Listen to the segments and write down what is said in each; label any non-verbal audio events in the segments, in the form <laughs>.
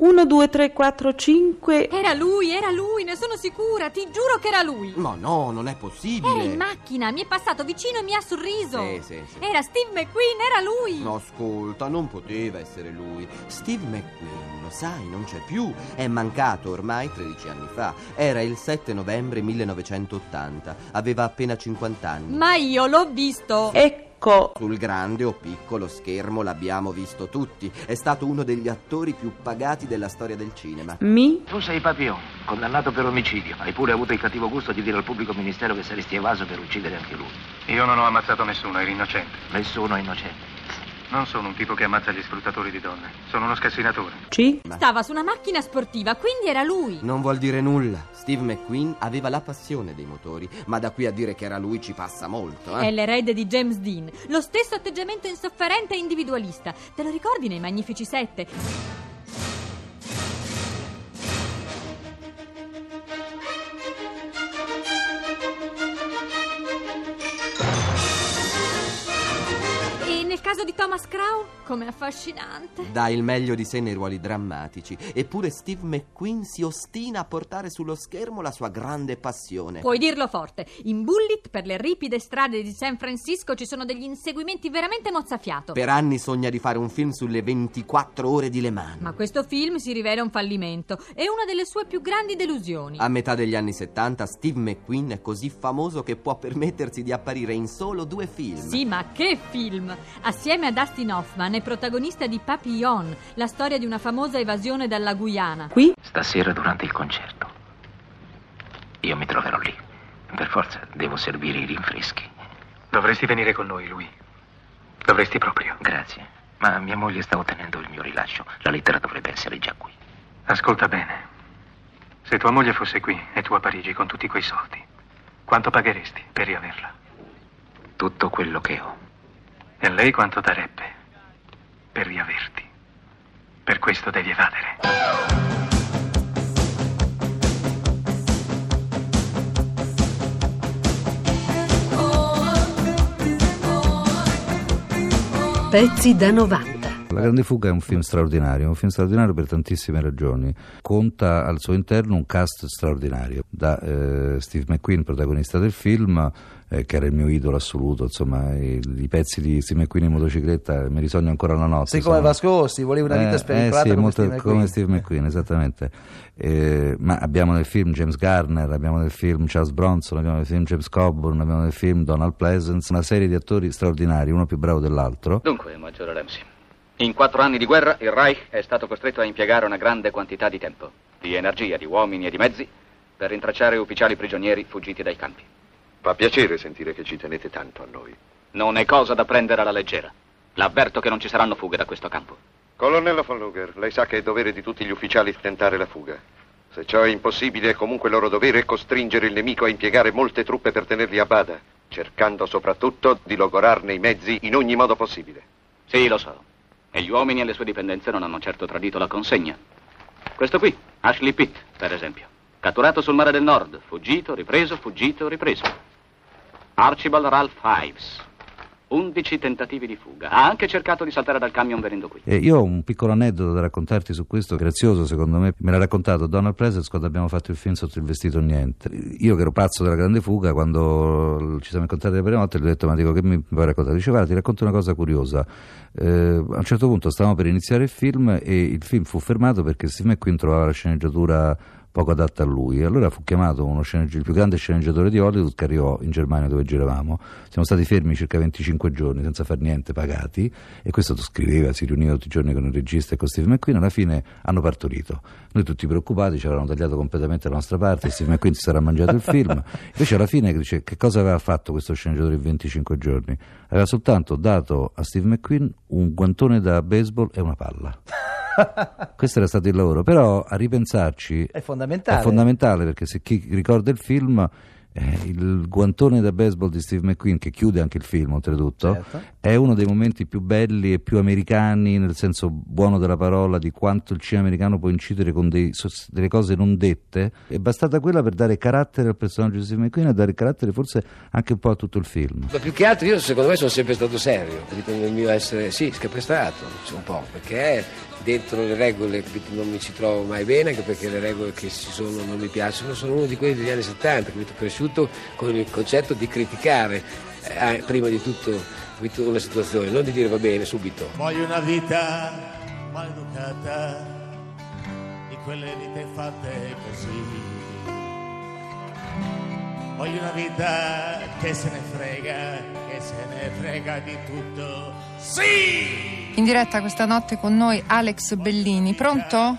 1, 2, 3, 4, 5. Era lui, era lui, ne sono sicura, ti giuro che era lui. Ma no, non è possibile. Era in macchina, mi è passato vicino e mi ha sorriso. Sì, sì, sì. Era Steve McQueen, era lui. No, ascolta, non poteva essere lui. Steve McQueen, lo sai, non c'è più. È mancato ormai 13 anni fa. Era il 7 novembre 1980. Aveva appena 50 anni. Ma io l'ho visto. Ecco. Sul grande o piccolo schermo l'abbiamo visto tutti. È stato uno degli attori più pagati della storia del cinema. Mi? Tu sei Papillon, condannato per omicidio. Hai pure avuto il cattivo gusto di dire al pubblico ministero che saresti evaso per uccidere anche lui. Io non ho ammazzato nessuno, ero innocente. Nessuno è innocente. Non sono un tipo che ammazza gli sfruttatori di donne. Sono uno scassinatore. C? Stava su una macchina sportiva, quindi era lui. Non vuol dire nulla. Steve McQueen aveva la passione dei motori, ma da qui a dire che era lui ci passa molto, eh? È l'erede di James Dean. Lo stesso atteggiamento insofferente e individualista. Te lo ricordi nei Magnifici Sette? Thomas Crown, come affascinante. Dà il meglio di sé nei ruoli drammatici. Eppure Steve McQueen si ostina a portare sullo schermo la sua grande passione. Puoi dirlo forte. In Bullitt, per le ripide strade di San Francisco, ci sono degli inseguimenti veramente mozzafiato. Per anni sogna di fare un film sulle 24 ore di Le Mans. Ma questo film si rivela un fallimento. È una delle sue più grandi delusioni. A metà degli anni 70 Steve McQueen è così famoso che può permettersi di apparire in solo due film. Sì, ma che film! Assieme a Dustin Hoffman è protagonista di Papillon, la storia di una famosa evasione dalla Guyana. Qui? Stasera durante il concerto. Io mi troverò lì. Per forza devo servire i rinfreschi. Dovresti venire con noi, lui. Dovresti proprio. Grazie. Ma mia moglie sta ottenendo il mio rilascio. La lettera dovrebbe essere già qui. Ascolta bene. Se tua moglie fosse qui e tu a Parigi con tutti quei soldi, quanto pagheresti per riaverla? Tutto quello che ho. E lei quanto darebbe per riaverti? Per questo devi evadere. Pezzi da 90. La Grande Fuga è un film straordinario, un film straordinario per tantissime ragioni. Conta al suo interno un cast straordinario, da eh, Steve McQueen, protagonista del film, eh, che era il mio idolo assoluto, insomma, i, i pezzi di Steve McQueen in motocicletta mi risogno ancora la notte. Come sono- Vasco Rossi, volevi una vita eh, spericolata eh sì, come molto- Steve McQueen. come Steve McQueen, esattamente. Eh, ma abbiamo nel film James Garner, abbiamo nel film Charles Bronson, abbiamo nel film James Coburn, abbiamo nel film Donald Pleasance, una serie di attori straordinari, uno più bravo dell'altro. Dunque, Maggiore Ramsey, in quattro anni di guerra il Reich è stato costretto a impiegare una grande quantità di tempo, di energia, di uomini e di mezzi per rintracciare ufficiali prigionieri fuggiti dai campi. Fa piacere sentire che ci tenete tanto a noi. Non è cosa da prendere alla leggera. L'avverto che non ci saranno fughe da questo campo. Colonnello von Luger, lei sa che è dovere di tutti gli ufficiali tentare la fuga. Se ciò è impossibile, è comunque loro dovere costringere il nemico a impiegare molte truppe per tenerli a bada, cercando soprattutto di logorarne i mezzi in ogni modo possibile. Sì, lo so. E gli uomini e le sue dipendenze non hanno certo tradito la consegna. Questo qui, Ashley Pitt, per esempio. Catturato sul mare del nord, fuggito, ripreso, fuggito, ripreso. Archibald Ralph Ives. 11 tentativi di fuga. Ha anche cercato di saltare dal camion venendo qui. E io ho un piccolo aneddoto da raccontarti su questo, grazioso secondo me. Me l'ha raccontato Donald Pleasence quando abbiamo fatto il film Sotto il vestito niente. Io che ero pazzo della grande fuga, quando ci siamo incontrati la prima volta, gli ho detto: Ma dico, che mi puoi raccontare? Dice: Guarda, ti racconto una cosa curiosa. Eh, a un certo punto stavamo per iniziare il film e il film fu fermato perché Steve McQueen trovava la sceneggiatura poco adatta a lui. Allora fu chiamato uno sceneggi- il più grande sceneggiatore di Hollywood che arrivò in Germania dove giravamo. Siamo stati fermi circa 25 giorni senza far niente, pagati, e questo scriveva, si riuniva tutti i giorni con il regista e con Steve McQueen. Alla fine hanno partorito. Noi tutti preoccupati ci avevano tagliato completamente la nostra parte, Steve McQueen si sarà mangiato il film. <laughs> Invece alla fine dice, che cosa aveva fatto questo sceneggiatore in 25 giorni? Aveva soltanto dato a Steve McQueen un guantone da baseball e una palla. <laughs> Questo era stato il lavoro, però a ripensarci È fondamentale. è fondamentale perché se chi ricorda il film, eh, il guantone da baseball di Steve McQueen, che chiude anche il film oltretutto, Certo. è uno dei momenti più belli e più americani, nel senso buono della parola, di quanto il cinema americano può incidere con dei- delle cose non dette. È bastata quella per dare carattere al personaggio di Steve McQueen e dare carattere forse anche un po' a tutto il film. Ma più che altro io secondo me sono sempre stato serio, ritengo il mio essere, sì, scapestrato un po', perché dentro le regole non mi ci trovo mai bene, anche perché le regole che ci sono non mi piacciono, sono uno di quelli degli anni 70, capito, cresciuto con il concetto di criticare eh, prima di tutto capito, una situazione, non di dire va bene subito. Voglio una vita maleducata di quelle vite fatte così. Voglio una vita che se ne frega, che se ne frega di tutto. Sì! In diretta questa notte con noi Alex Bellini, pronto?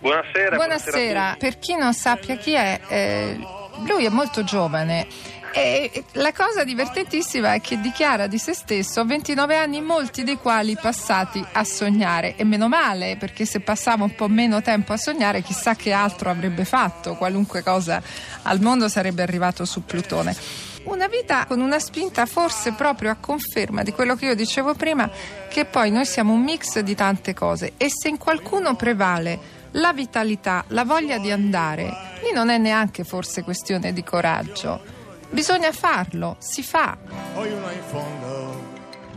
Buonasera. Buonasera, per chi non sappia chi è, eh, lui è molto giovane. E la cosa divertentissima è che dichiara di se stesso a 29 anni, molti dei quali passati a sognare. E meno male, perché se passava un po' meno tempo a sognare, chissà che altro avrebbe fatto, qualunque cosa al mondo sarebbe arrivato su Plutone. Una vita con una spinta forse proprio a conferma di quello che io dicevo prima, che poi noi siamo un mix di tante cose e se in qualcuno prevale la vitalità, la voglia di andare, lì non è neanche forse questione di coraggio. Bisogna farlo, si fa. Poi uno in fondo,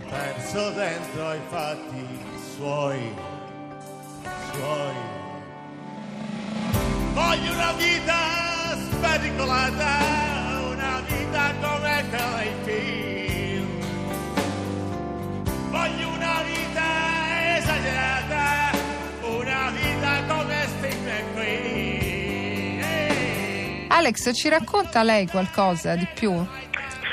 perso dentro ai fatti suoi, suoi. Voglio una vita spericolata, Voglio una vita esagerata, una vita come McQueen. Ehi. Alex, ci racconta lei qualcosa di più?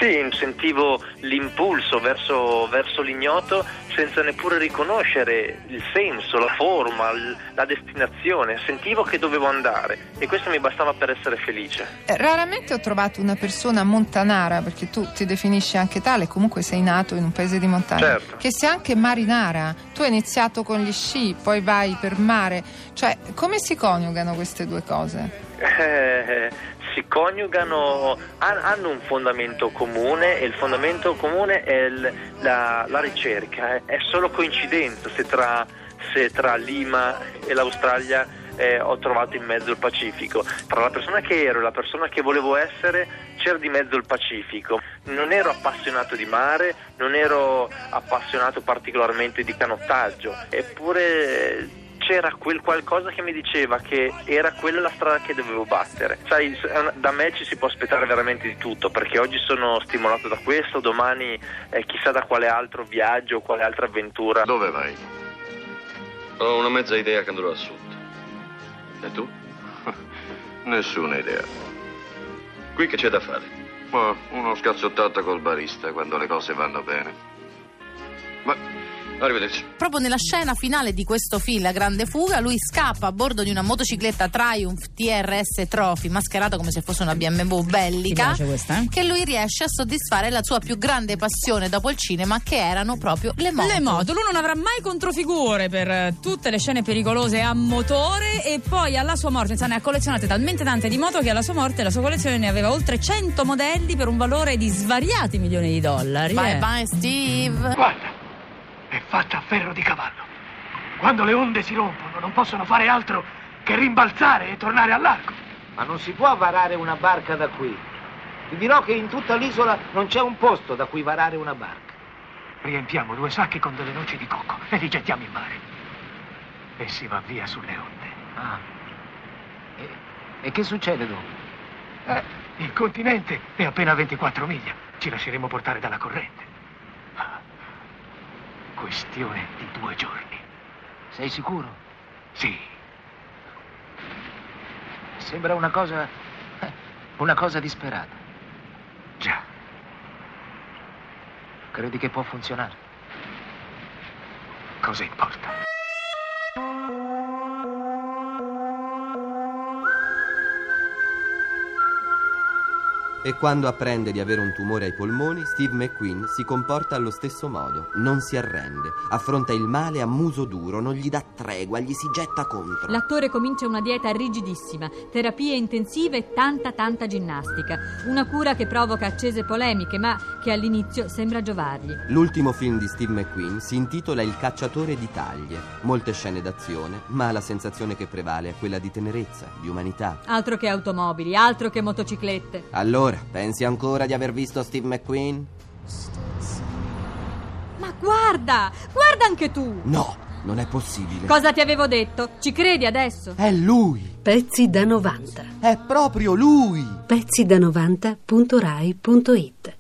Sì, sentivo l'impulso verso, verso l'ignoto senza neppure riconoscere il senso, la forma, la destinazione. Sentivo che dovevo andare e questo mi bastava per essere felice. Eh, Raramente ho trovato una persona montanara, perché tu ti definisci anche tale, comunque sei nato in un paese di montagna, Certo. che sia anche marinara. Tu hai iniziato con gli sci, poi vai per mare. Cioè, come si coniugano queste due cose? Eh, si coniugano, han- hanno un fondamento comune e il fondamento comune è la, la ricerca. eh. È solo coincidenza se tra, se tra Lima e l'Australia eh, ho trovato in mezzo il Pacifico. Tra la persona che ero e la persona che volevo essere c'era di mezzo il Pacifico. Non ero appassionato di mare, non ero appassionato particolarmente di canottaggio, eppure c'era quel qualcosa che mi diceva che era quella la strada che dovevo battere. Sai, una- da me ci si può aspettare veramente di tutto, perché oggi sono stimolato da questo, domani eh, chissà da quale altro viaggio, quale altra avventura. Dove vai? Ho una mezza idea che andrò a sud. E tu? <laughs> Nessuna idea. Qui che c'è da fare? Ma uno scazzottato col barista quando le cose vanno bene. Ma, arrivederci. Proprio nella scena finale di questo film, La Grande Fuga, lui scappa a bordo di una motocicletta Triumph TRS Trophy, mascherata come se fosse una BMW bellica, questa, eh? che lui riesce a soddisfare la sua più grande passione dopo il cinema, che erano proprio le moto. Le moto, lui non avrà mai controfigure per eh, tutte le scene pericolose a motore e poi alla sua morte, insomma, ne ha collezionate talmente tante di moto che alla sua morte la sua collezione ne aveva oltre 100 modelli per un valore di svariati milioni di dollari. Bye eh. bye Steve. Guarda, fatta a ferro di cavallo. Quando le onde si rompono non possono fare altro che rimbalzare e tornare al largo. Ma non si può varare una barca da qui. Ti dirò che in tutta l'isola non c'è un posto da cui varare una barca. Riempiamo due sacchi con delle noci di cocco e li gettiamo in mare. E si va via sulle onde. Ah. E, e che succede dopo? Eh, il continente è appena a 24 miglia. Ci lasceremo portare dalla corrente. Questione di due giorni. Sei sicuro? Sì, Sembra una cosa. una cosa disperata. già. Credi che può funzionare? Cosa importa? E quando apprende di avere un tumore ai polmoni, Steve McQueen si comporta allo stesso modo. Non si arrende, affronta il male a muso duro, non gli dà tregua, gli si getta contro. L'attore comincia una dieta rigidissima, terapie intensive e tanta tanta ginnastica. Una cura che provoca accese polemiche, ma che all'inizio sembra giovargli. L'ultimo film di Steve McQueen si intitola Il cacciatore di taglie. Molte scene d'azione, ma la sensazione che prevale è quella di tenerezza, di umanità. Altro che automobili, altro che motociclette. Allora, pensi ancora di aver visto Steve McQueen? Ma guarda, guarda anche tu! No, Non è possibile. Cosa ti avevo detto? Ci credi adesso? È lui. Pezzi da 90. È proprio lui. Pezzi da 90.rai.it